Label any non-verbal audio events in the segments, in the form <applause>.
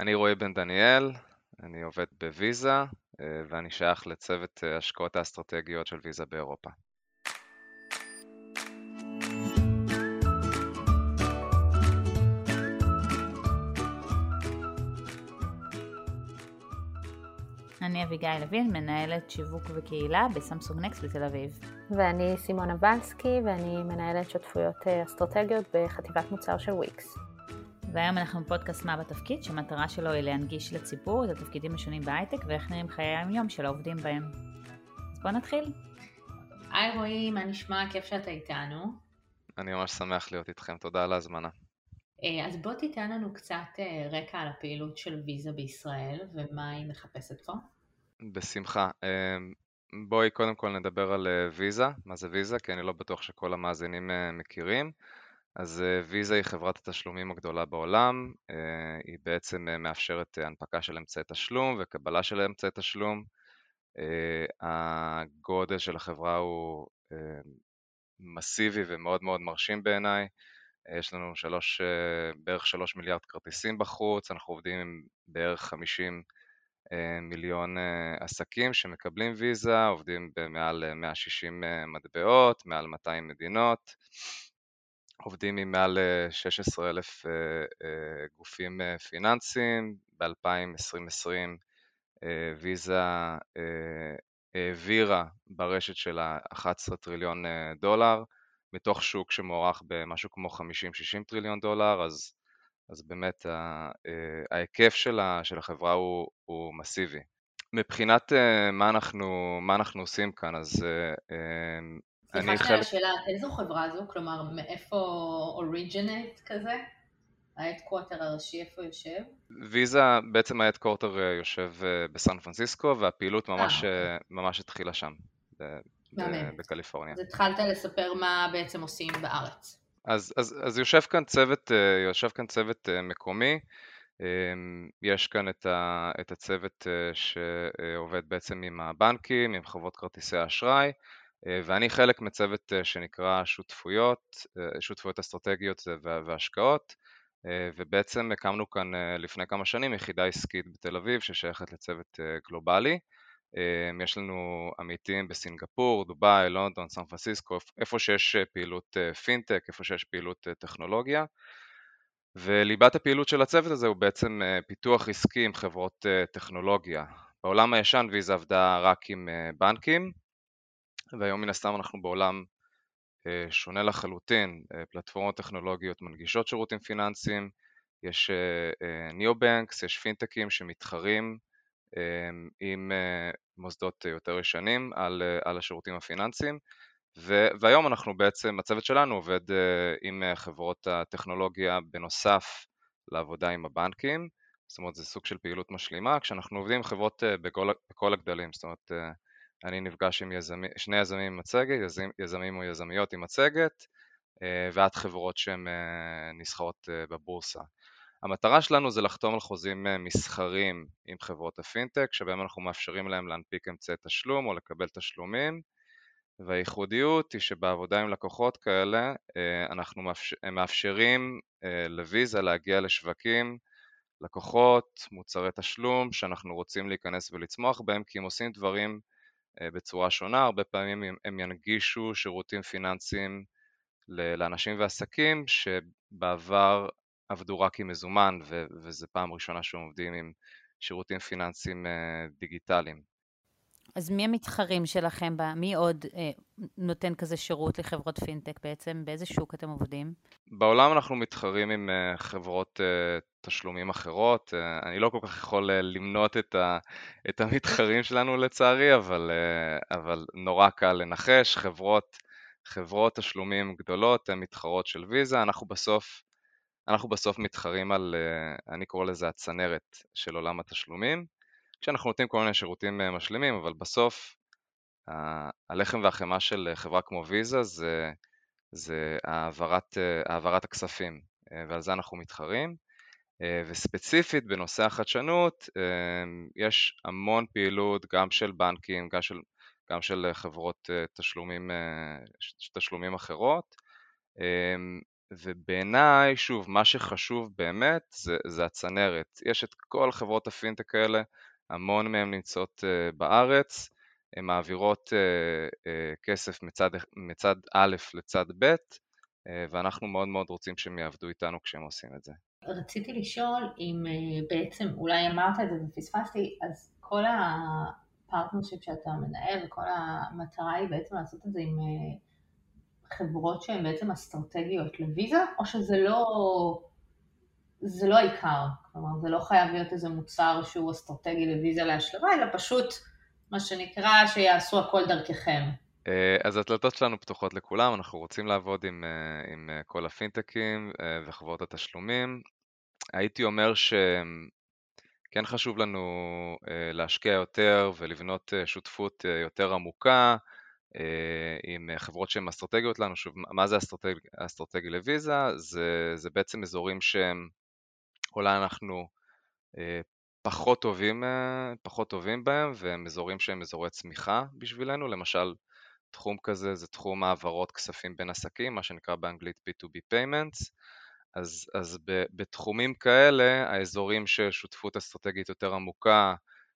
אני רועי בן דניאל, אני עובד בוויזה ואני שייך לצוות השקעות האסטרטגיות של ויזה באירופה. אני אביגיל לוין, מנהלת שיווק וקהילה בסמסונג נקסט בתל אביב. ואני סימונה בלסקי, ואני מנהלת שותפויות אה, אסטרטגיות בחטיבת מוצר של וויקס. והיום אנחנו בפודקאסט מה בתפקיד, שהמטרה שלו היא להנגיש לציבור את התפקידים השונים בהייטק ואיך נראים חיי היום-יום של העובדים בהם. אז בואו נתחיל. היי רועי, מה נשמע? כיף שאתה איתנו. אני ממש שמח להיות איתכם, תודה על ההזמנה. אה, אז בוא תיתן לנו קצת אה, רקע על הפעילות של ויזה בישראל ומה היא מחפשת פה. בשמחה. אמ, בואי קודם כל נדבר על אה, ויזה, מה זה ויזה, כי אני לא בטוח שכל המאזינים אה, מכירים. אז אה, ויזה היא חברת התשלומים הגדולה בעולם, היא בעצם מאפשרת הנפקה של אמצעי תשלום וקבלה של אמצעי תשלום. הגודל של החברה הוא מסיבי ומאוד מאוד מרשים בעיניי. יש לנו שלוש, בערך שלוש מיליארד כרטיסים בחוץ, אנחנו עובדים עם בערך 50 אה, מיליון אה, עסקים שמקבלים ויזה, עובדים במעל 160 אה, מטבעות, מעל 200 מדינות, עובדים עם מעל 16 אלף גופים פיננסיים, ב-2020 ויזה העבירה ברשת שלה 11 טריליון דולר, מתוך שוק שמוערך במשהו כמו 50-60 טריליון דולר, אז אז באמת ההיקף של החברה הוא, הוא מסיבי. מבחינת מה אנחנו, מה אנחנו עושים כאן, אז סליחה השאלה, איזו חברה זו? כלומר, מאיפה originate כזה? ה headquarter הראשי איפה יושב? ויזה, בעצם ה headquarter יושב בסן פרנסיסקו והפעילות ממש, אה, ממש התחילה שם, בקליפורניה. אז התחלת לספר מה בעצם עושים בארץ. אז, אז, אז יושב כאן צוות, אה, יושב כאן צוות אה, מקומי, יש כאן את, ה, את הצוות אה, שעובד בעצם עם הבנקים, עם חברות כרטיסי האשראי, ואני חלק מצוות שנקרא שותפויות, שותפויות אסטרטגיות והשקעות, ובעצם הקמנו כאן לפני כמה שנים יחידה עסקית בתל אביב ששייכת לצוות גלובלי. יש לנו עמיתים בסינגפור, דובאי, לונדון, סן פרנסיסקו, איפה שיש אה, פעילות אה, פינטק, איפה שיש פעילות אה, טכנולוגיה. וליבת הפעילות של הצוות הזה הוא בעצם פיתוח עסקי עם חברות טכנולוגיה. בעולם הישן ויזה עבדה רק עם בנקים, והיום מן הסתם אנחנו בעולם שונה לחלוטין, פלטפורמות טכנולוגיות מנגישות שירותים פיננסיים, יש ניאו-בנקס, יש פינטקים שמתחרים עם אה, מוסדות יותר ישנים על, אה, על השירותים הפיננסיים. והיום אנחנו בעצם, הצוות שלנו עובד אה, עם חברות הטכנולוגיה בנוסף לעבודה עם הבנקים, זאת אומרת זה סוג של פעילות משלימה, כשאנחנו עובדים עם חברות בכל, בכל הגדלים, זאת אומרת אני נפגש עם יזמי, שני יזמים עם מצגת, יזמים, יזמים או יזמיות עם מצגת ועד חברות שהן נסחרות בבורסה. המטרה שלנו זה לחתום על חוזים אה, מסחרים עם חברות הפינטק, שבהם אנחנו מאפשרים להם להנפיק אמצעי תשלום או לקבל תשלומים, והייחודיות היא שבעבודה עם לקוחות כאלה אה, אנחנו מאפשרים אה, לוויזה להגיע לשווקים, לקוחות, מוצרי תשלום שאנחנו רוצים להיכנס ולצמוח בהם כי הם עושים דברים בצורה שונה, הרבה פעמים הם ינגישו שירותים פיננסיים לאנשים ועסקים שבעבר עבדו רק עם מזומן ו- וזה פעם ראשונה שהם עובדים עם שירותים פיננסיים אה, דיגיטליים. אז מי המתחרים שלכם? מי עוד אה, נותן כזה שירות לחברות פינטק בעצם? באיזה שוק אתם עובדים? בעולם אנחנו מתחרים עם אה, חברות אה, תשלומים אחרות. אה, אני לא כל כך יכול אה, למנות את, ה, את המתחרים שלנו לצערי, אבל, אה, אבל נורא קל לנחש. חברות, חברות תשלומים גדולות הן מתחרות של ויזה. אנחנו בסוף אנחנו בסוף מתחרים על, אה, אני קורא לזה הצנרת של עולם התשלומים, כשאנחנו נותנים כל מיני שירותים אה, משלימים, אבל בסוף הלחם והחמאה של חברה כמו ויזה זה, זה העברת, אה, העברת הכספים, ועל זה אנחנו מתחרים. וספציפית בנושא החדשנות, יש המון פעילות גם של בנקים, גם של, גם של חברות תשלומים, תשלומים אחרות. ובעיניי, שוב, מה שחשוב באמת זה, זה הצנרת. יש את כל חברות הפינטק האלה, המון מהן נמצאות אה, בארץ, הן מעבירות אה, אה, כסף מצד, מצד א' לצד ב', ואנחנו מאוד מאוד רוצים שהם יעבדו איתנו כשהם עושים את זה. רציתי לשאול אם בעצם, אולי אמרת את זה ופספסתי, אז כל ה partnership שאתה מנהל וכל המטרה היא בעצם לעשות את זה עם חברות שהן בעצם אסטרטגיות לוויזה, או שזה לא, זה לא העיקר, כלומר זה לא חייב להיות איזה מוצר שהוא אסטרטגי לוויזה להשלמה, אלא פשוט מה שנקרא שיעשו הכל דרככם. אה, אז הדלתות שלנו פתוחות לכולם, אנחנו רוצים לעבוד עם, אה, עם אה, כל הפינטקים וחברות התשלומים. הייתי אומר שכן חשוב לנו להשקיע יותר ולבנות שותפות יותר עמוקה, עם חברות שהן אסטרטגיות לנו, שוב, מה זה אסטרטג, אסטרטגי לוויזה? זה, זה בעצם אזורים שהם, אולי אנחנו אה, פחות טובים, אה, פחות טובים בהם, והם אזורים שהם אזורי צמיחה בשבילנו, למשל תחום כזה זה תחום העברות כספים בין עסקים, מה שנקרא באנגלית B2B Payments, אז, אז בתחומים כאלה, האזורים של שותפות אסטרטגית יותר עמוקה,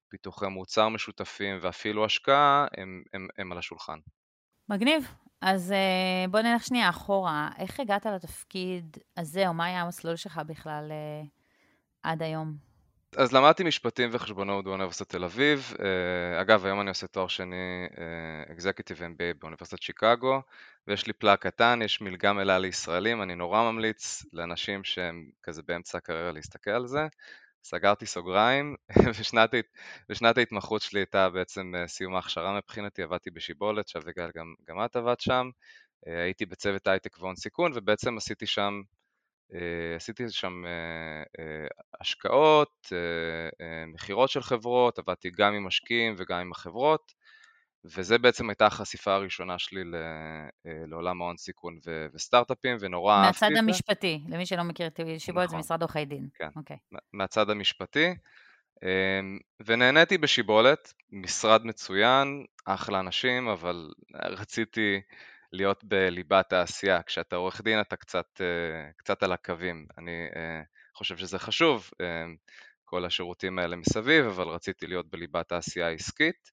פיתוחי מוצר משותפים ואפילו השקעה הם, הם, הם על השולחן. מגניב. אז אה, בוא נלך שנייה אחורה. איך הגעת לתפקיד הזה, או מה היה המסלול שלך בכלל אה, עד היום? אז למדתי משפטים וחשבונאות באוניברסיטת תל אביב. אה, אגב, היום אני עושה תואר שני אקזקיוטיב MBA באוניברסיטת שיקגו, ויש לי פלאק קטן, יש מלגה מלאה לישראלים, אני נורא ממליץ לאנשים שהם כזה באמצע הקריירה להסתכל על זה. סגרתי סוגריים, <laughs> ושנת, ושנת ההתמחות שלי הייתה בעצם אה, סיום ההכשרה מבחינתי, עבדתי בשיבולת, שאביגל גם, גם את עבדת שם, אה, הייתי בצוות הייטק והון סיכון, ובעצם עשיתי שם, אה, עשיתי שם השקעות, מכירות של חברות, עבדתי גם עם משקיעים וגם עם החברות, וזה בעצם הייתה החשיפה הראשונה שלי אה, לעולם ההון סיכון ו- וסטארט-אפים, ונורא אהבתי את זה. מהצד המשפטי, למי שלא מכיר את שיבולת, נכון. זה משרד עורכי דין. כן, okay. אוקיי. מהצד המשפטי. אמ, ונהניתי בשיבולת, משרד מצוין, אחלה אנשים, אבל רציתי להיות בליבת העשייה. כשאתה עורך דין אתה קצת, אה, קצת על הקווים. אני אה, חושב שזה חשוב, כל השירותים האלה מסביב, אבל רציתי להיות בליבת העשייה העסקית.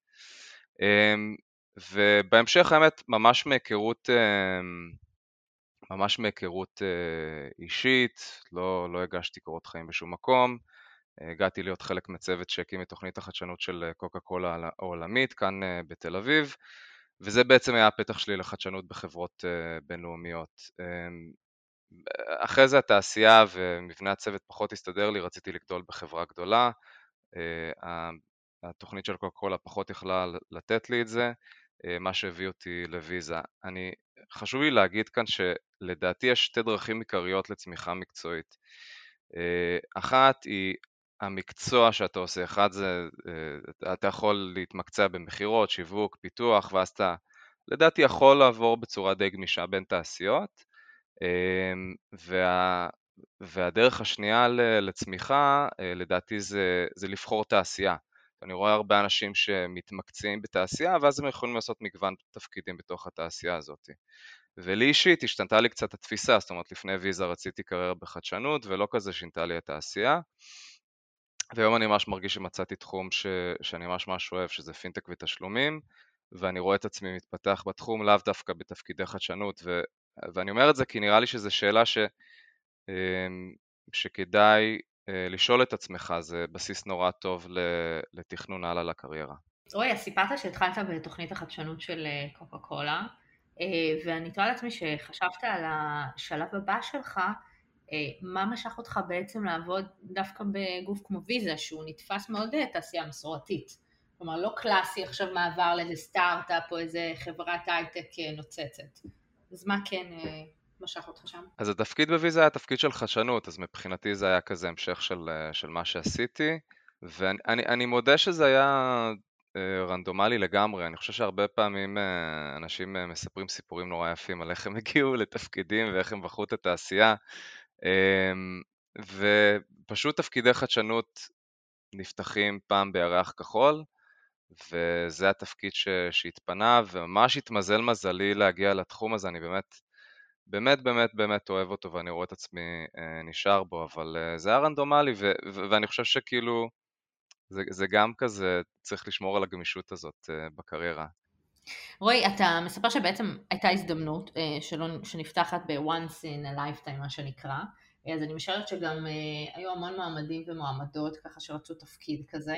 ובהמשך האמת ממש מהיכרות ממש מהיכרות אה, אישית, לא, לא הגשתי קורות חיים בשום מקום, הגעתי להיות חלק מצוות שהקים את תוכנית החדשנות של אה, קוקה קולה העולמית כאן אה, בתל אביב, וזה בעצם היה הפתח שלי לחדשנות בחברות בינלאומיות. אמ, אחרי זה התעשייה ומבנה הצוות פחות הסתדר לי, רציתי לגדול בחברה גדולה. התוכנית של קוקה קולה פחות יכלה לתת לי את זה, אה, מה שהביא אותי לוויזה. אני, חשוב לי להגיד כאן שלדעתי יש שתי דרכים עיקריות לצמיחה מקצועית. אה, אחת היא המקצוע שאתה עושה, אחד זה, אה, אתה יכול להתמקצע במכירות, שיווק, פיתוח, ואז אתה לדעתי יכול לעבור בצורה די גמישה בין תעשיות, וה, והדרך השנייה לצמיחה לדעתי זה, זה לבחור תעשייה. אני רואה הרבה אנשים שמתמקצעים בתעשייה ואז הם יכולים לעשות מגוון תפקידים בתוך התעשייה הזאת. ולי אישית השתנתה לי קצת התפיסה, זאת אומרת לפני ויזה רציתי קריירה בחדשנות ולא כזה שינתה לי את העשייה. והיום אני ממש מרגיש שמצאתי תחום ש... שאני ממש ממש אוהב, שזה פינטק ותשלומים, ואני רואה את עצמי מתפתח בתחום לאו דווקא בתפקידי חדשנות, ו... ואני אומר את זה כי נראה לי שזו שאלה ש... אמ, שכדאי אה, לשאול את עצמך זה בסיס נורא טוב לתכנון הלאה לקריירה. רועי, סיפרת שהתחלת בתוכנית החדשנות של אה, קוקה קולה, אה, ואני תוהה לעצמי שחשבת על השלב הבא שלך, מה משך אותך בעצם לעבוד דווקא בגוף כמו ויזה, שהוא נתפס מאוד תעשייה מסורתית. כלומר, לא קלאסי עכשיו מעבר לאיזה סטארט-אפ או איזה חברת הייטק נוצצת. אז מה כן משך אותך שם? אז התפקיד בוויזה היה תפקיד של חדשנות, אז מבחינתי זה היה כזה המשך של, אה, של מה שעשיתי, ואני אני, אני מודה שזה היה אה, רנדומלי לגמרי, אני חושב שהרבה פעמים אה, אנשים מספרים סיפורים נורא יפים על איך הם הגיעו לתפקידים ואיך הם בחרו את התעשייה, ופשוט תפקידי חדשנות נפתחים פעם בירח כחול, וזה התפקיד ש... שהתפנה, וממש התמזל מזלי להגיע לתחום הזה, אני באמת באמת באמת באמת אוהב אותו ואני רואה את עצמי נשאר בו, אבל זה היה רנדומלי ואני חושב שכאילו זה, זה גם כזה, צריך לשמור על הגמישות הזאת בקריירה. רועי, אתה מספר שבעצם הייתה הזדמנות שלא, שנפתחת ב-once in a lifetime, מה שנקרא, אז אני משערת שגם היו המון מועמדים ומועמדות ככה שרצו תפקיד כזה.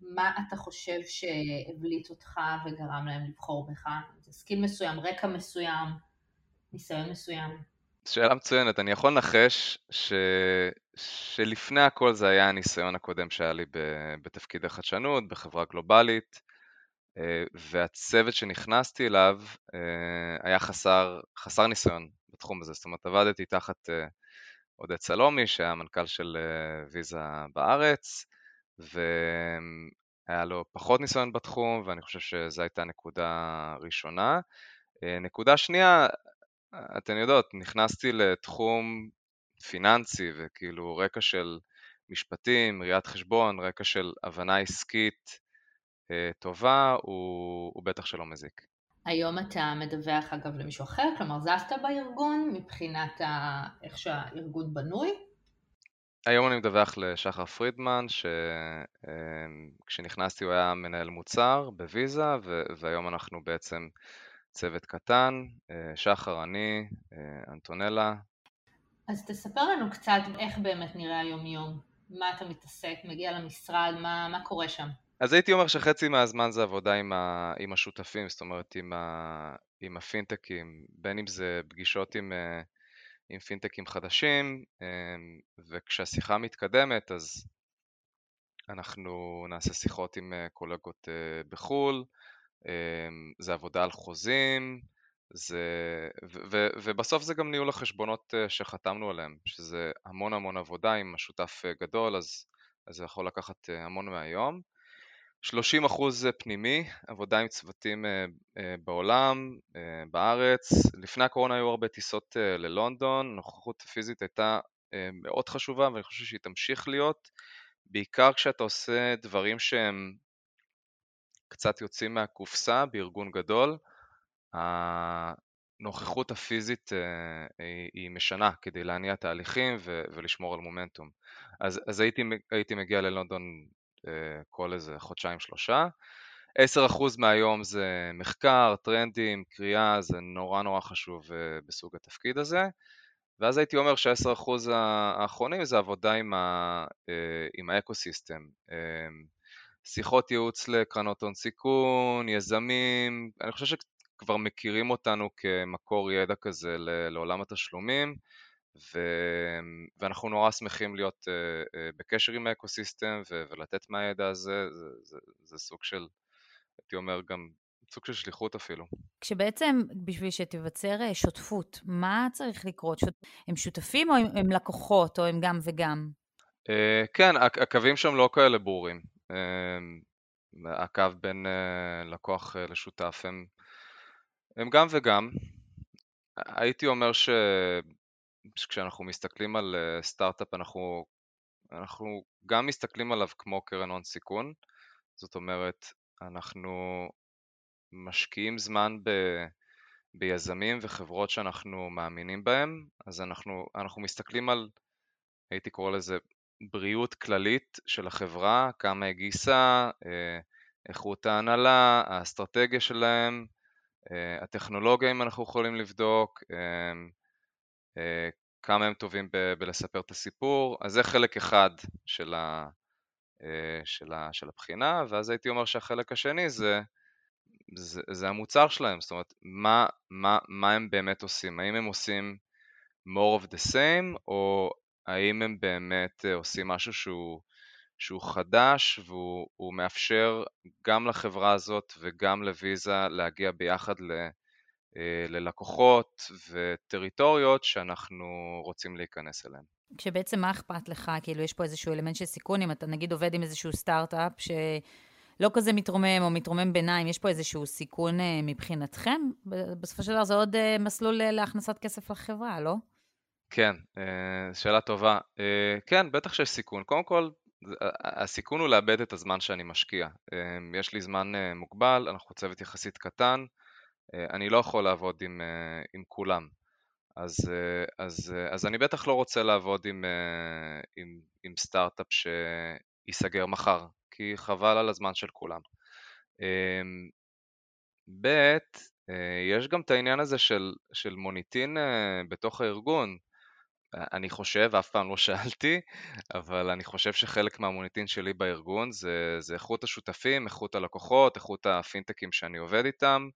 מה אתה חושב שהבליט אותך וגרם להם לבחור בך? זה skill מסוים, רקע מסוים, ניסיון מסוים? שאלה מצוינת, אני יכול לנחש ש... שלפני הכל זה היה הניסיון הקודם שהיה לי בתפקיד החדשנות, בחברה גלובלית, אה, והצוות שנכנסתי אליו אה, היה חסר, חסר ניסיון בתחום הזה, זאת אומרת עבדתי תחת אה, עודד סלומי שהיה מנכ"ל של ויזה בארץ, והיה לו פחות ניסיון בתחום, ואני חושב שזו הייתה נקודה ראשונה. נקודה שנייה, אתן יודעות, נכנסתי לתחום פיננסי וכאילו רקע של משפטים, ראיית חשבון, רקע של הבנה עסקית אה, טובה, הוא, הוא בטח שלא מזיק. היום אתה מדווח אגב למישהו אחר, כלומר זזת בארגון מבחינת ה... איך שהארגון בנוי? היום אני מדווח לשחר פרידמן, שכשנכנסתי אה, הוא היה מנהל מוצר בוויזה, והיום אנחנו בעצם צוות קטן, אה, שחר, אני, אה, אנטונלה. אז תספר לנו קצת איך באמת נראה היום-יום, מה אתה מתעסק, מגיע למשרד, מה, מה קורה שם? אז הייתי אומר שחצי מהזמן זה עבודה עם, ה, עם השותפים, זאת אומרת עם, ה, עם הפינטקים, בין אם זה פגישות עם, אה, עם פינטקים חדשים, וכשהשיחה מתקדמת אז אנחנו נעשה שיחות עם קולגות בחו"ל, אמ, זה עבודה על חוזים, זה, ו, ו, ובסוף זה גם ניהול החשבונות אה, שחתמנו עליהם, שזה המון המון עבודה עם השותף אה, גדול, אז, אז זה יכול לקחת אה, המון מהיום. 30% פנימי, עבודה עם צוותים בעולם, בארץ. לפני הקורונה היו הרבה טיסות ללונדון, נוכחות פיזית הייתה מאוד חשובה ואני חושב שהיא תמשיך להיות, בעיקר כשאתה עושה דברים שהם קצת יוצאים מהקופסה בארגון גדול, הנוכחות הפיזית אה, היא משנה כדי להניע תהליכים ולשמור על מומנטום. אז, אז הייתי, הייתי מגיע ללונדון אה, כל איזה חודשיים שלושה. 10% מהיום זה מחקר, טרנדים, קריאה, זה נורא נורא חשוב אה, בסוג התפקיד הזה. ואז הייתי אומר ש-10% האחרונים זה עבודה עם, ה, עם האקוסיסטם. שיחות ייעוץ לקרנות הון סיכון, יזמים, אני חושב שכבר מכירים אותנו כמקור ידע כזה לעולם התשלומים ו... ואנחנו נורא שמחים להיות uh, uh, בקשר עם האקוסיסטם ו... ולתת מהידע הזה, זה, זה, זה סוג של, הייתי אומר גם סוג של שליחות אפילו. כשבעצם בשביל שתיווצר אה, שותפות, מה צריך לקרות? הם שותפים או הם, הם לקוחות או הם גם וגם? Uh, כן, הקווים שם לא כאלה ברורים. אמ, הקו בין אה, לקוח אה, לשותף הם, הם גם וגם. הייתי אומר ש... שכשאנחנו מסתכלים על אה, סטארט-אפ אנחנו, אנחנו גם מסתכלים עליו כמו קרן הון סיכון, זאת אומרת אנחנו משקיעים זמן ב... ביזמים וחברות שאנחנו מאמינים בהם, אז אנחנו, אנחנו מסתכלים על, הייתי קורא לזה בריאות כללית של החברה, כמה הגיסה, אה, איכות ההנהלה, האסטרטגיה שלהם, אה, הטכנולוגיה אם אנחנו יכולים לבדוק, כמה הם טובים ב- בלספר את הסיפור, אז זה חלק אחד של, ה, של, ה, של הבחינה, ואז הייתי אומר שהחלק השני זה, זה, זה המוצר שלהם, זאת אומרת, מה, מה, מה הם באמת עושים, האם הם עושים more of the same, או האם הם באמת אה, עושים משהו שהוא, שהוא חדש והוא מאפשר גם לחברה הזאת וגם לוויזה להגיע ביחד ל, אה, ללקוחות וטריטוריות שאנחנו רוצים להיכנס אליהם. כשבעצם מה אכפת לך? כאילו יש פה איזשהו אלמנט של סיכון, אם אתה נגיד עובד עם איזשהו סטארט-אפ שלא כזה מתרומם או מתרומם ביניים, יש פה איזשהו סיכון אה, מבחינתכם? בסופו של דבר זה עוד מסלול להכנסת כסף לחברה, לא? כן, אה, שאלה טובה. אה, כן, בטח שיש סיכון. קודם כל, הסיכון הוא לאבד את הזמן שאני משקיע. אה, יש לי זמן מוגבל, אנחנו צוות יחסית קטן, אני לא יכול לעבוד עם, עם כולם. אז, אז, אז אני בטח לא רוצה לעבוד עם, עם, עם סטארט-אפ שייסגר מחר, כי חבל על הזמן של כולם. אמ, ב', יש גם את העניין הזה של, של מוניטין בתוך הארגון. אני חושב, אף פעם לא שאלתי, אבל אני חושב שחלק מהמוניטין שלי בארגון זה, זה איכות השותפים, איכות הלקוחות, איכות הפינטקים שאני עובד איתם.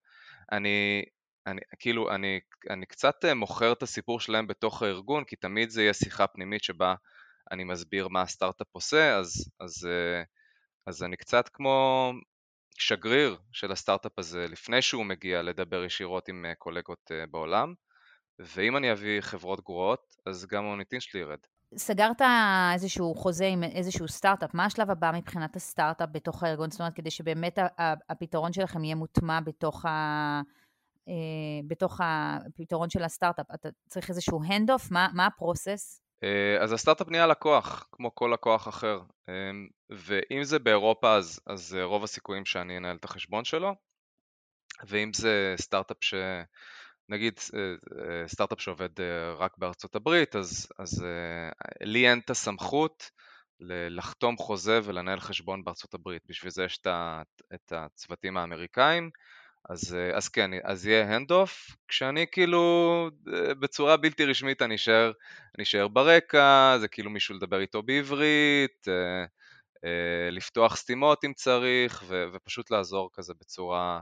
אני, אני, כאילו, אני, אני קצת אה, מוכר את הסיפור שלהם בתוך הארגון, כי תמיד זה יהיה שיחה פנימית שבה אני מסביר מה הסטארט-אפ עושה, אז, אז, אה, אז אני קצת כמו שגריר של הסטארט-אפ הזה לפני שהוא מגיע לדבר ישירות עם אה, קולגות בעולם. ואם אני אביא חברות גרועות, אז גם המוניטין שלי ירד. סגרת איזשהו חוזה עם איזשהו סטארט-אפ, מה השלב הבא מבחינת הסטארט-אפ בתוך הארגון? זאת אומרת, כדי שבאמת הפתרון שלכם יהיה מוטמע בתוך, ה, אה, בתוך הפתרון של הסטארט-אפ. אתה צריך איזשהו hand-off? מה, מה ה process? אה, אז הסטארט-אפ נהיה לקוח, כמו כל לקוח אחר. אה, ואם זה באירופה, אז, אז רוב הסיכויים שאני אנהל את החשבון שלו. ואם זה סטארט-אפ ש... נגיד אה, אה, סטארט-אפ שעובד אה, רק בארצות הברית, אז, אז לי אין את הסמכות לחתום חוזה ולנהל חשבון בארצות הברית, בשביל זה יש את הצוותים האמריקאים, אז, אז כן, אז יהיה hand-off, כשאני כאילו בצורה בלתי רשמית אני אשאר, אני אשאר ברקע, זה כאילו מישהו לדבר איתו בעברית, לפתוח סתימות אם צריך, ופשוט לעזור כזה בצורה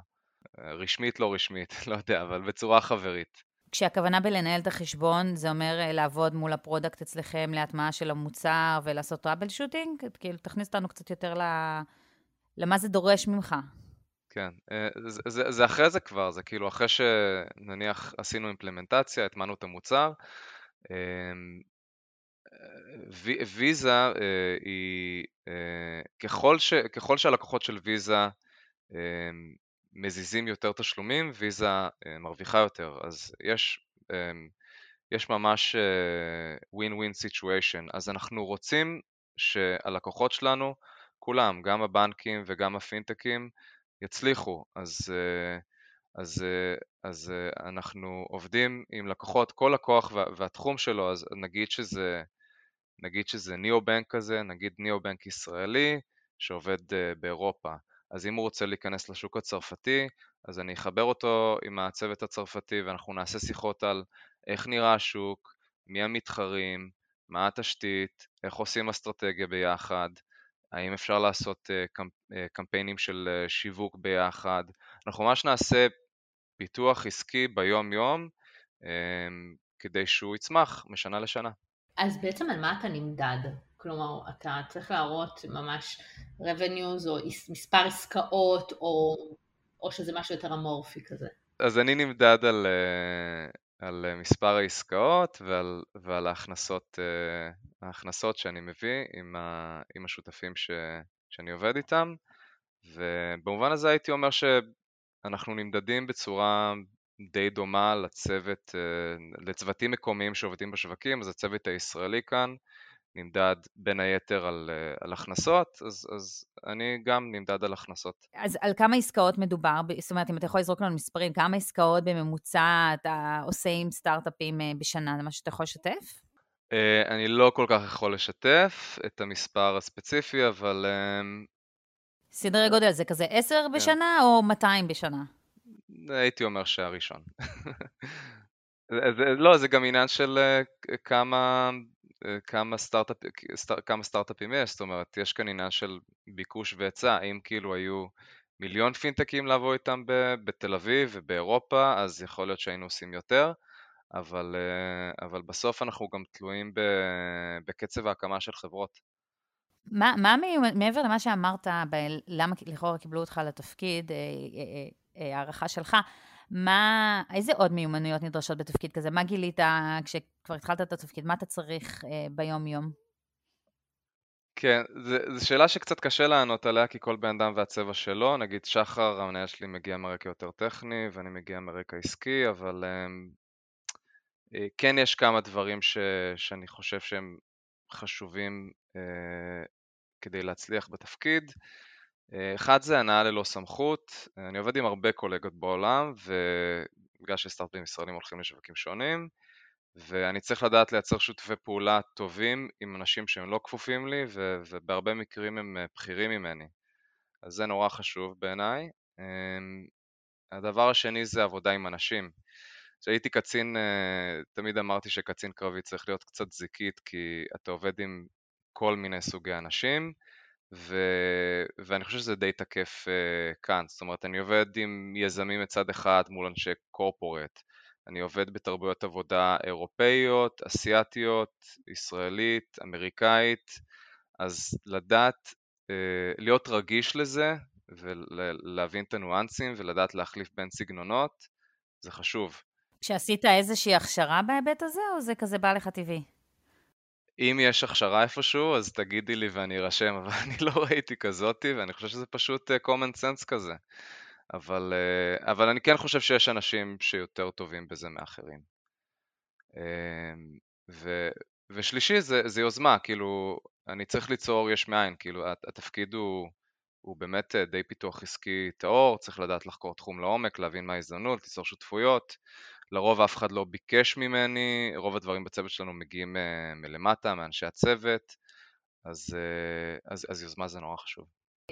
רשמית לא רשמית, <laughs> לא יודע, אבל בצורה חברית. כשהכוונה בלנהל את החשבון, זה אומר אה, לעבוד מול ה product אצלכם להטמעה של המוצר ולעשות troubleshooting? כאילו, תכניס אותנו קצת יותר ל... למה זה דורש ממך. כן, אה, זה, זה, זה אחרי זה כבר, זה כאילו אחרי שנניח עשינו אימפלמנטציה, הטמענו את המוצר, אמ, ויזה אה, היא, ככל, ש, ככל שהלקוחות של ויזה אמ, מזיזים יותר תשלומים, ויזה אה, מרוויחה יותר, אז יש, אמ, יש ממש ווין ווין סיטואשן, אז אנחנו רוצים שהלקוחות שלנו, כולם, גם הבנקים וגם הפינטקים, יצליחו, אז, אה, אז, אה, אז אנחנו עובדים עם לקוחות, כל לקוח והתחום שלו, אז נגיד שזה, נגיד שזה ניאו-בנק כזה, נגיד ניאו-בנק ישראלי שעובד באירופה, אז אם הוא רוצה להיכנס לשוק הצרפתי, אז אני אחבר אותו עם הצוות הצרפתי ואנחנו נעשה שיחות על איך נראה השוק, מי המתחרים, מה התשתית, איך עושים אסטרטגיה ביחד, האם אפשר לעשות אה, אה, קמפיינים של אה, שיווק ביחד. אנחנו ממש נעשה פיתוח עסקי ביום-יום כדי שהוא יצמח משנה לשנה. אז בעצם על מה אתה נמדד? כלומר, אתה צריך להראות ממש revenues או מספר עסקאות או, או שזה משהו יותר אמורפי כזה. אז אני נמדד על, אה, על מספר העסקאות ועל, ועל ההכנסות, אה, ההכנסות שאני מביא עם, ה, עם השותפים ש, שאני עובד איתם ובמובן הזה הייתי אומר שאנחנו נמדדים בצורה די דומה לצוות, אה, לצוותים מקומיים שעובדים בשווקים, אז הצוות הישראלי כאן נמדד בין היתר על, אה, על הכנסות, אז, אז אני גם נמדד על הכנסות. אז על כמה עסקאות מדובר? זאת אומרת, אם אתה יכול לזרוק לנו מספרים, כמה עסקאות בממוצע אתה עושה עם סטארט-אפים אה, בשנה? זה מה שאתה יכול לשתף? אני לא כל כך יכול לשתף את המספר הספציפי, אבל... סדרי גודל זה כזה 10 כן. בשנה או 200 בשנה? הייתי אומר שהראשון. <laughs> זה, לא, זה גם עניין של uh, כמה, כמה, סטארט-אפ, סטאר, כמה סטארט-אפים יש, זאת אומרת, יש כאן עניין של ביקוש והיצע, אם כאילו היו מיליון פינטקים לבוא איתם ב, בתל אביב ובאירופה, אז יכול להיות שהיינו עושים יותר, אבל, uh, אבל בסוף אנחנו גם תלויים ב, בקצב ההקמה של חברות. מה, מה מעבר למה שאמרת, ב- למה לכאורה קיבלו אותך לתפקיד, הערכה שלך, מה, איזה עוד מיומנויות נדרשות בתפקיד כזה? מה גילית כשכבר התחלת את התפקיד? מה אתה צריך אה, ביום-יום? כן, זו שאלה שקצת קשה לענות עליה, כי כל בן אדם והצבע שלו. נגיד שחר, המנהל שלי מגיע מרקע יותר טכני, ואני מגיע מרקע עסקי, אבל אמ, אה, כן יש כמה דברים ש, שאני חושב שהם חשובים אה, כדי להצליח בתפקיד. אה, אחד זה הנאה ללא סמכות, אני עובד עם הרבה קולגות בעולם ובגלל שסטארט-אפים ישראלים הולכים לשווקים שונים, ואני צריך לדעת לייצר שותפי פעולה טובים עם אנשים שהם לא כפופים לי ו- ובהרבה מקרים הם בכירים ממני. אז זה נורא חשוב בעיניי. אמ, הדבר השני זה עבודה עם אנשים. כשהייתי קצין, אה, תמיד אמרתי שקצין קרבי צריך להיות קצת זיקית כי אתה עובד עם כל מיני סוגי אנשים ו... ואני חושב שזה די תקף uh, כאן, זאת אומרת אני עובד עם יזמים מצד אחד מול אנשי קורפורט, אני עובד בתרבויות עבודה אירופאיות, אסיאתיות, ישראלית, אמריקאית, אז לדעת, uh, להיות רגיש לזה ולהבין את הניואנסים ולדעת להחליף בין סגנונות, זה חשוב. כשעשית איזושהי הכשרה בהיבט הזה, או זה כזה בא לך טבעי? אם יש הכשרה איפשהו, אז תגידי לי ואני ארשם, אבל <laughs> אני לא ראיתי כזאתי, ואני חושב שזה פשוט uh, common sense כזה. אבל, uh, אבל אני כן חושב שיש אנשים שיותר טובים בזה מאחרים. Uh, ו, ושלישי זה, זה יוזמה, כאילו, אני צריך ליצור יש מאין, כאילו, התפקיד הוא, הוא באמת די פיתוח עסקי טהור, צריך לדעת לחקור תחום לעומק, להבין מה ההזדמנות, ליצור שותפויות. לרוב אף אחד לא ביקש ממני, רוב הדברים בצוות שלנו מגיעים אה, מלמטה, מאנשי הצוות, אז, אה, אז, אז יוזמה זה נורא חשוב.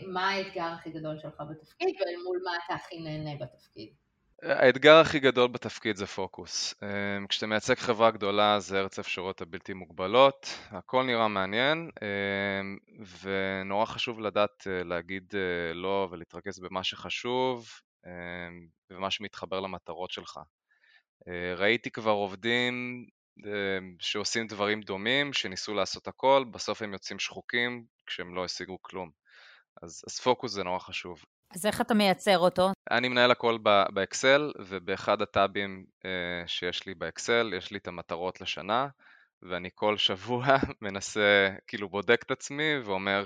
מה האתגר הכי גדול שלך בתפקיד ומול מה אתה הכי נהנה בתפקיד? האתגר הכי גדול בתפקיד זה פוקוס. אה, כשאתה מייצג חברה גדולה זה ארץ האפשרויות הבלתי מוגבלות, הכל נראה מעניין ונורא חשוב לדעת להגיד לא ולהתרכז במה שחשוב ובמה שמתחבר למטרות שלך. אה, ראיתי כבר עובדים אה, שעושים דברים דומים, שניסו לעשות הכל, בסוף הם יוצאים שחוקים כשהם לא השיגו כלום. אז, אז פוקוס זה נורא חשוב. אז איך אתה מייצר אותו? אני מנהל הכל באקסל, ובאחד הטאבים אה, שיש לי באקסל, יש לי את המטרות לשנה, ואני כל שבוע <laughs> מנסה, כאילו בודק את עצמי ואומר,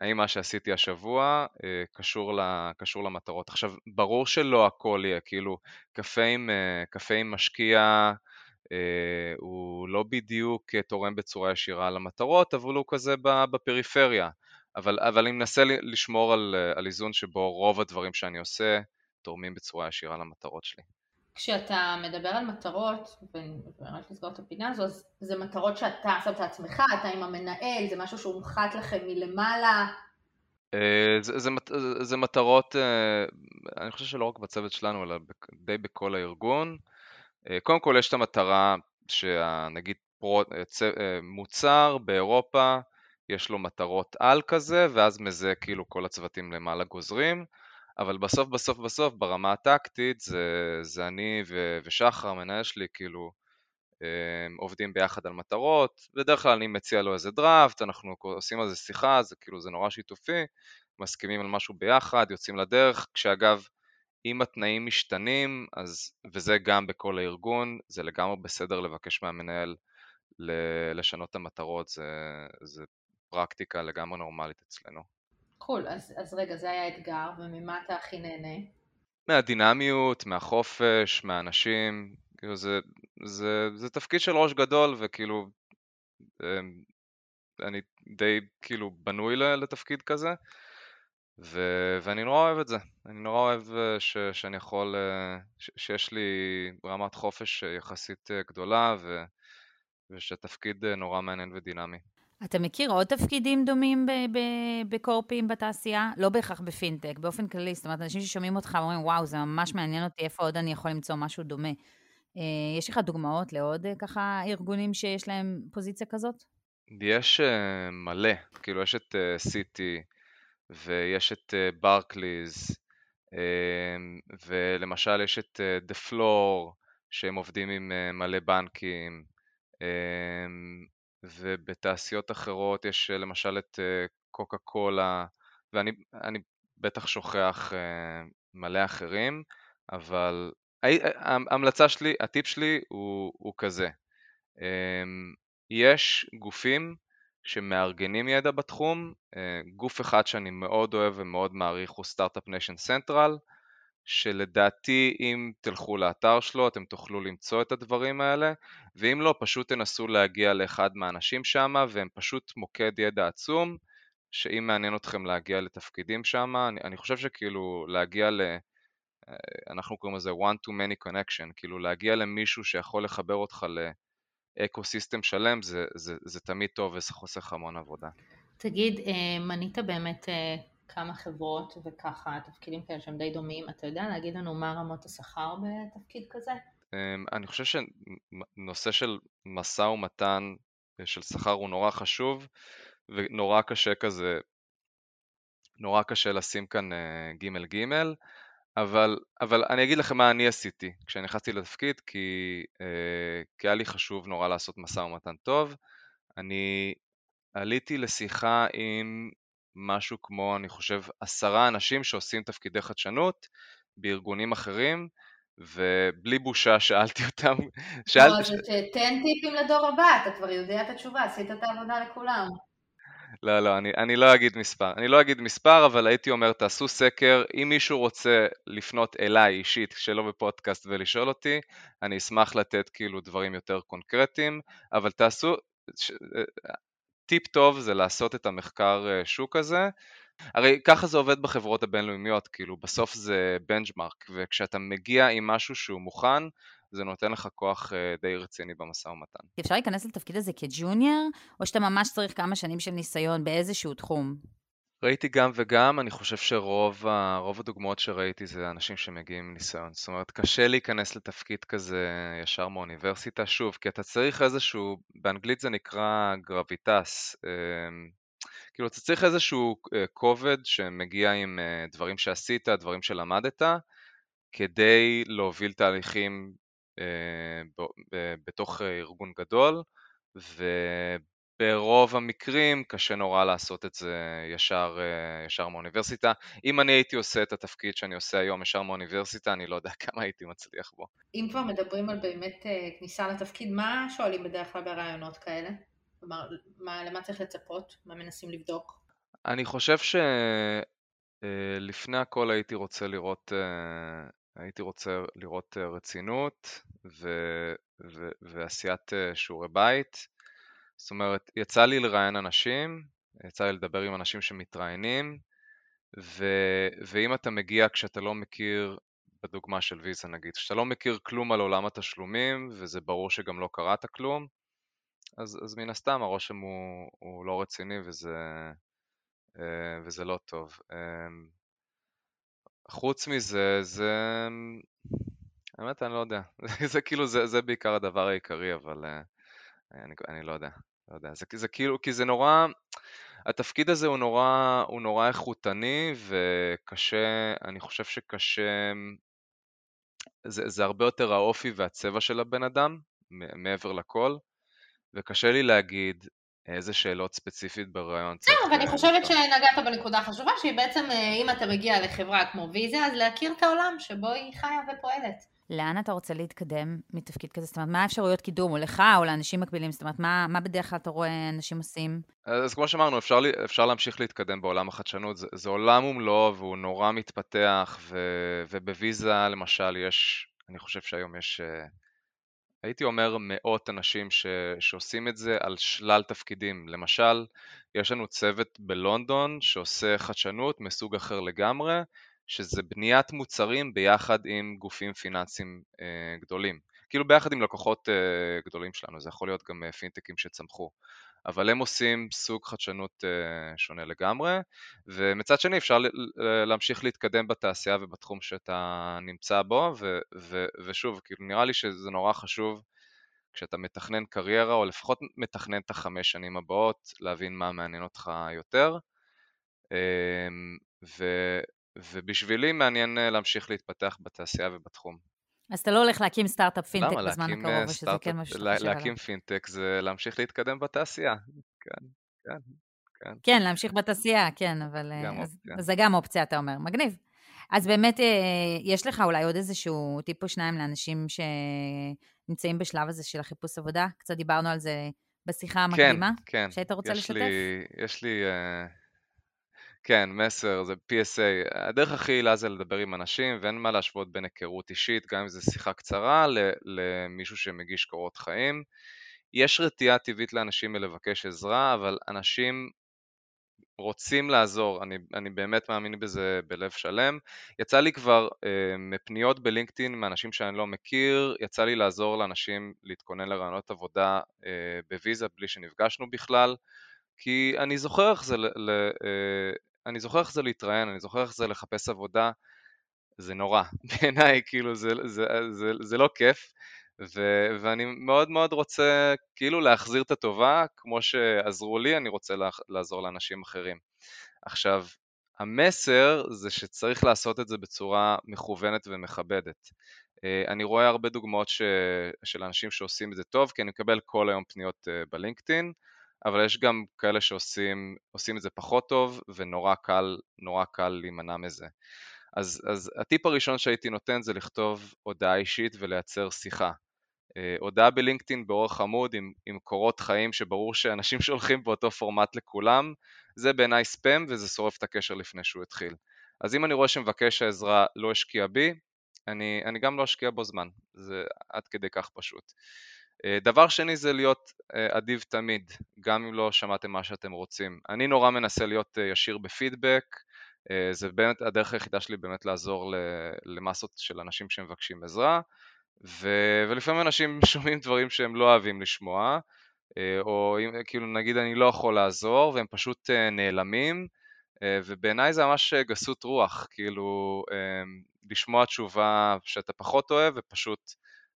האם מה שעשיתי השבוע אה, קשור, ל, קשור למטרות. עכשיו, ברור שלא הכל יהיה, כאילו, קפה עם, אה, קפה עם משקיע אה, הוא לא בדיוק תורם בצורה ישירה למטרות, אבל הוא כזה בפריפריה. אבל, אבל אני מנסה לשמור על, על איזון שבו רוב הדברים שאני עושה תורמים בצורה ישירה למטרות שלי. כשאתה מדבר על מטרות, ורק לסגור את הפינה הזו, אז זה מטרות שאתה שמת לעצמך, אתה עם המנהל, זה משהו שהונחת לכם מלמעלה? אה, זה, זה, זה מטרות, אה, אני חושב שלא רק בצוות שלנו, אלא די בכל הארגון. אה, קודם כל יש את המטרה שנגיד מוצר באירופה, יש לו מטרות על כזה, ואז מזה כאילו כל הצוותים למעלה גוזרים. אבל בסוף בסוף בסוף ברמה הטקטית זה, זה אני ו, ושחר המנהל שלי כאילו אמ, עובדים ביחד על מטרות, בדרך כלל אני מציע לו איזה דראפט, אנחנו עושים על זה שיחה, זה כאילו זה נורא שיתופי, מסכימים על משהו ביחד, יוצאים לדרך, כשאגב אם התנאים משתנים, אז, וזה גם בכל הארגון, זה לגמרי בסדר לבקש מהמנהל לשנות את המטרות, זה, זה פרקטיקה לגמרי נורמלית אצלנו. קול, אז, אז רגע, זה היה אתגר, וממה אתה הכי נהנה? מהדינמיות, מהחופש, מהאנשים, כאילו זה, זה, זה תפקיד של ראש גדול וכאילו אמ, אני די כאילו בנוי לתפקיד כזה ו, ואני נורא אוהב את זה, אני נורא אוהב אה, ש, שאני יכול, אה, ש, שיש לי רמת חופש יחסית אה, גדולה ו, ושהתפקיד נורא מעניין ודינמי. אתה מכיר עוד תפקידים דומים בקורפים בתעשייה? לא בהכרח בפינטק, באופן כללי, זאת אומרת, אנשים ששומעים אותך אומרים, וואו, זה ממש מעניין אותי, איפה עוד אני יכול למצוא משהו דומה. אה, יש לך דוגמאות לעוד אה, ככה ארגונים שיש להם פוזיציה כזאת? יש אה, מלא, כאילו יש את סיטי ויש את ברקליז ולמשל יש את The Floor שהם עובדים עם מלא בנקים ובתעשיות אחרות יש אה, למשל את אה, קוקה קולה, ואני בטח שוכח אה, מלא אחרים, אבל ההמלצה שלי, הטיפ שלי הוא, הוא כזה, אמ, יש גופים שמארגנים ידע בתחום, גוף אחד שאני מאוד אוהב ומאוד מעריך הוא Start-Up Nation Central, שלדעתי אם תלכו לאתר שלו אתם תוכלו למצוא את הדברים האלה ואם לא פשוט תנסו להגיע לאחד מהאנשים שם והם פשוט מוקד ידע עצום שאם מעניין אתכם להגיע לתפקידים שם אני, אני חושב שכאילו להגיע ל... אנחנו קוראים לזה one to many connection כאילו להגיע למישהו שיכול לחבר אותך אקו סיסטם שלם, זה, זה, זה תמיד טוב וזה חוסך המון עבודה. תגיד, מנית באמת כמה חברות וככה תפקידים כאלה שהם די דומים, אתה יודע להגיד לנו מה רמות השכר בתפקיד כזה? אמ, אני חושב שנושא של משא ומתן של שכר הוא נורא חשוב ונורא קשה כזה, נורא קשה לשים כאן ג' ג', אבל, אבל אני אגיד לכם מה אני עשיתי כשנכנסתי לתפקיד, כי, כי היה לי חשוב נורא לעשות משא ומתן טוב. אני עליתי לשיחה עם משהו כמו, אני חושב, עשרה אנשים שעושים תפקידי חדשנות בארגונים אחרים, ובלי בושה שאלתי אותם, <laughs> שאלתי... לא, אז תן טיפים לדור הבא, אתה כבר יודע את התשובה, עשית את העבודה לכולם. לא, לא, אני, אני לא אגיד מספר. אני לא אגיד מספר, אבל הייתי אומר, תעשו סקר. אם מישהו רוצה לפנות אליי אישית, שלא בפודקאסט, ולשאול אותי, אני אשמח לתת כאילו דברים יותר קונקרטיים, אבל תעשו, ש... טיפ טוב זה לעשות את המחקר אה, שוק הזה. הרי ככה זה עובד בחברות הבינלאומיות, כאילו בסוף זה בנג'מרק, וכשאתה מגיע עם משהו שהוא מוכן, זה נותן לך כוח אה, די רציני במשא ומתן. אפשר להיכנס לתפקיד הזה כג'וניור, או שאתה ממש צריך כמה שנים של ניסיון באיזשהו תחום? ראיתי גם וגם, אני חושב שרוב הדוגמאות שראיתי זה אנשים שמגיעים עם ניסיון. זאת אומרת, קשה להיכנס לתפקיד כזה ישר מאוניברסיטה, שוב, כי אתה צריך איזשהו, באנגלית זה נקרא גרביטס, אמ, כאילו אתה צריך איזשהו אה, כובד שמגיע עם אה, דברים שעשית, דברים שלמדת, כדי להוביל תהליכים אה, בתוך ארגון גדול, ברוב המקרים קשה נורא לעשות את זה ישר, אה, ישר מאוניברסיטה. אם אני הייתי עושה את התפקיד שאני עושה היום ישר מאוניברסיטה, אני לא יודע <laughs> כמה הייתי מצליח בו. אם כבר מדברים על באמת אה, כניסה לתפקיד, מה שואלים בדרך כלל ברעיונות כאלה? כלומר, מה, למה צריך לצפות? מה מנסים לבדוק? אני חושב שלפני אה, הכל הייתי רוצה לראות, הייתי רוצה לראות רצינות ו, ו, ועשיית שיעורי בית. זאת אומרת, יצא לי לראיין אנשים, יצא לי לדבר עם אנשים שמתראיינים, ו... ואם אתה מגיע כשאתה לא מכיר, בדוגמה של ויזה נגיד, כשאתה לא מכיר כלום על עולם התשלומים, וזה ברור שגם לא קראת כלום, אז, אז מן הסתם הרושם הוא, הוא לא רציני וזה, אה, וזה לא טוב. אמ, חוץ מזה, זה... האמת, אני לא יודע. <laughs> זה כאילו, זה, זה בעיקר הדבר העיקרי, אבל אה, אני, אני לא יודע. לא יודע, זה, זה כאילו, כי זה נורא, התפקיד הזה הוא נורא, הוא נורא איכותני וקשה, אני חושב שקשה, זה, זה הרבה יותר האופי והצבע של הבן אדם, מעבר לכל, וקשה לי להגיד איזה שאלות ספציפית ברעיון צריך... זהו, ואני חושבת שנגעת בנקודה חשובה, שהיא בעצם, אה, אם אתה מגיע לחברה כמו ויזה, אז להכיר את העולם שבו היא חיה ופועלת. לאן אתה רוצה להתקדם מתפקיד כזה? זאת אומרת, מה האפשרויות קידום, או לך, או לאנשים מקבילים? זאת אומרת, מה, מה בדרך כלל אתה רואה אנשים עושים? אז כמו שאמרנו, אפשר, אפשר להמשיך להתקדם בעולם החדשנות. זה, זה עולם ומלואו, והוא נורא מתפתח, ו, ובוויזה, למשל, יש, אני חושב שהיום יש, אה, הייתי אומר, מאות אנשים ש, שעושים את זה על שלל תפקידים. למשל, יש לנו צוות בלונדון שעושה חדשנות מסוג אחר לגמרי, שזה בניית מוצרים ביחד עם גופים פיננסיים אה, גדולים. כאילו ביחד עם לקוחות אה, גדולים שלנו, זה יכול להיות גם אה, פינטקים שצמחו. אבל הם עושים סוג חדשנות אה, שונה לגמרי, ומצד שני אפשר להמשיך להתקדם בתעשייה ובתחום שאתה נמצא בו, ו, ו, ושוב, כאילו נראה לי שזה נורא חשוב כשאתה מתכנן קריירה, או לפחות מתכנן את החמש שנים הבאות, להבין מה מעניין אותך יותר. אמ, ו, ובשבילי מעניין אה, להמשיך להתפתח בתעשייה ובתחום. אז אתה לא הולך להקים סטארט-אפ פינטק בזמן הקרוב, או שזה כן משהו שאתה חושב עליו? להקים פינטק זה להמשיך להתקדם בתעשייה, כן, כן, כן. כן, להמשיך בתעשייה, כן, אבל אה, גם אז, אז זה גם אופציה, אתה אומר, מגניב. אז באמת, אה, יש לך אולי עוד איזשהו טיפ או שניים לאנשים שנמצאים בשלב הזה של החיפוש עבודה? קצת דיברנו על זה בשיחה המקדימה, כן, כן. שהיית רוצה יש לשתף? לי, יש לי... כן, מסר, זה PSA. הדרך הכי יעילה זה לדבר עם אנשים, ואין מה להשוות בין היכרות אישית, גם אם זו שיחה קצרה, למישהו שמגיש קורות חיים. יש רתיעה טבעית לאנשים מלבקש עזרה, אבל אנשים רוצים לעזור, אני, אני באמת מאמין בזה בלב שלם. יצא לי כבר אה, מפניות בלינקדאין מאנשים שאני לא מכיר, יצא לי לעזור לאנשים להתכונן לרעיונות עבודה אה, בוויזה בלי שנפגשנו בכלל, כי אני זוכר איך זה, ל, ל, אה, אני זוכר איך זה להתראיין, אני זוכר איך זה לחפש עבודה, זה נורא, <laughs> בעיניי כאילו זה, זה, זה, זה, זה לא כיף. ו- ואני מאוד מאוד רוצה כאילו להחזיר את הטובה, כמו שעזרו לי, אני רוצה לעזור לאנשים אחרים. עכשיו, המסר זה שצריך לעשות את זה בצורה מכוונת ומכבדת. אה, אני רואה הרבה דוגמאות ש... של אנשים שעושים את זה טוב, כי אני מקבל כל היום פניות אה, בלינקדאין, אבל יש גם כאלה שעושים את זה פחות טוב, ונורא קל, נורא קל להימנע מזה. אז, אז הטיפ הראשון שהייתי נותן זה לכתוב הודעה אישית ולייצר שיחה. אה, הודעה בלינקדאין באורך עמוד עם, עם קורות חיים שברור שאנשים <laughs> שולחים באותו פורמט לכולם, זה בעיניי ספאם וזה שורף את הקשר לפני שהוא התחיל. אז אם אני רואה שמבקש העזרה לא השקיע בי, אני, אני גם לא אשקיע בו זמן, זה עד כדי כך פשוט. אה, דבר שני זה להיות אה, אדיב תמיד, גם אם לא שמעתם מה שאתם רוצים. אני נורא מנסה להיות ישיר בפידבק, זה באמת הדרך היחידה שלי באמת לעזור למסות של אנשים שמבקשים עזרה. ו... ולפעמים אנשים <laughs> שומעים דברים שהם לא אוהבים לשמוע, אה, או אם, כאילו נגיד אני לא יכול לעזור והם פשוט אה, נעלמים, אה, ובעיניי זה ממש גסות רוח, כאילו לשמוע תשובה שאתה פחות אוהב ופשוט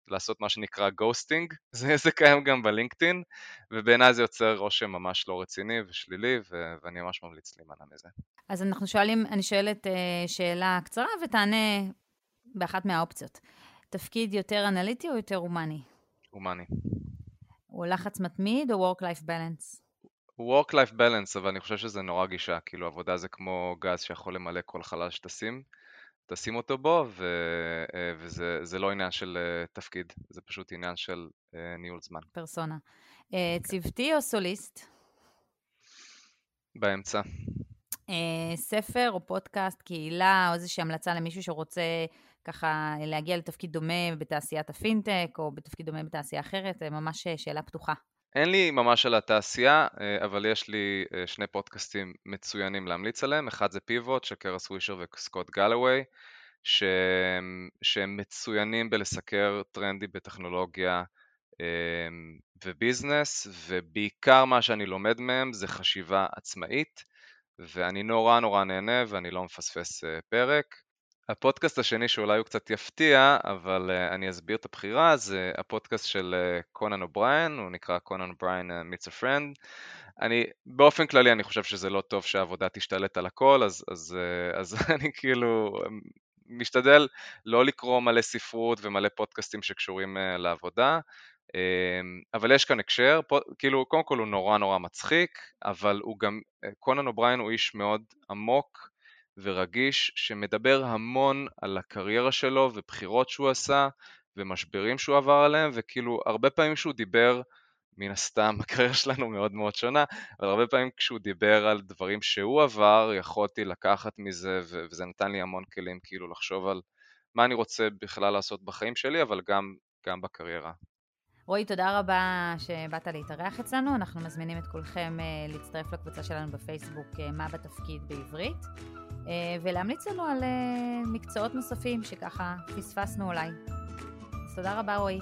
לעשות מה שנקרא ghosting, <laughs> זה, זה קיים גם בלינקדאין, ובעיניי זה יוצר רושם ממש לא רציני ושלילי, ו- ואני ממש ממליץ להימנע מזה. אז אנחנו שואלים, אני שואלת שאלה קצרה ותענה באחת מהאופציות. תפקיד יותר אנליטי או יותר הומני? הומני. הוא לחץ מתמיד או Work-Life Balance? Work-Life Balance, אבל אני חושב שזה נורא גישה, כאילו עבודה זה כמו גז שיכול למלא כל חלל שתשים, תשים אותו בו, ו, אה, וזה לא עניין של אה, תפקיד, זה פשוט עניין של אה, ניהול זמן. פרסונה. כן. צוותי או סוליסט? באמצע. ספר או פודקאסט, קהילה, או איזושהי המלצה למישהו שרוצה ככה להגיע לתפקיד דומה בתעשיית הפינטק, או בתפקיד דומה בתעשייה אחרת, זה ממש שאלה פתוחה. אין לי ממש על התעשייה, אה, אבל יש לי אה, שני פודקאסטים מצוינים להמליץ עליהם, אחד זה פיבוט של קרס ווישר וסקוט גלווי, שהם, שהם מצוינים בלסקר טרנדי בטכנולוגיה וביזנס, ובעיקר מה שאני לומד מהם זה חשיבה עצמאית, ואני נורא נורא נהנה ואני לא מפספס פרק. הפודקאסט השני שאולי הוא קצת יפתיע, אבל uh, אני אסביר את הבחירה, זה הפודקאסט של קונן אה, אובריין, הוא נקרא קונן אובריין Needs a Friend. אני, באופן כללי אני חושב שזה לא טוב שהעבודה תשתלט על הכל, אז, אז, אה, <laughs> אז אני כאילו משתדל לא לקרוא מלא ספרות ומלא פודקאסטים שקשורים אה, לעבודה, אה, אבל יש כאן הקשר, פוד, כאילו קודם כל הוא נורא נורא מצחיק, אבל הוא גם, קונן אובריין הוא איש מאוד עמוק, ורגיש שמדבר המון על הקריירה שלו ובחירות שהוא עשה ומשברים שהוא עבר עליהם וכאילו הרבה פעמים שהוא דיבר מן הסתם <laughs> הקריירה שלנו מאוד מאוד שונה אבל הרבה פעמים כשהוא דיבר על דברים שהוא עבר יכולתי לקחת מזה וזה נתן לי המון כלים כאילו לחשוב על מה אני רוצה בכלל לעשות בחיים שלי אבל גם, גם בקריירה. רועי, תודה רבה שבאת להתארח אצלנו. אנחנו מזמינים את כולכם אה, להצטרף לקבוצה שלנו בפייסבוק, אה, מה בתפקיד בעברית. אה, ולהמליץ לנו על אה, מקצועות נוספים שככה פספסנו אולי. אז תודה רבה רועי.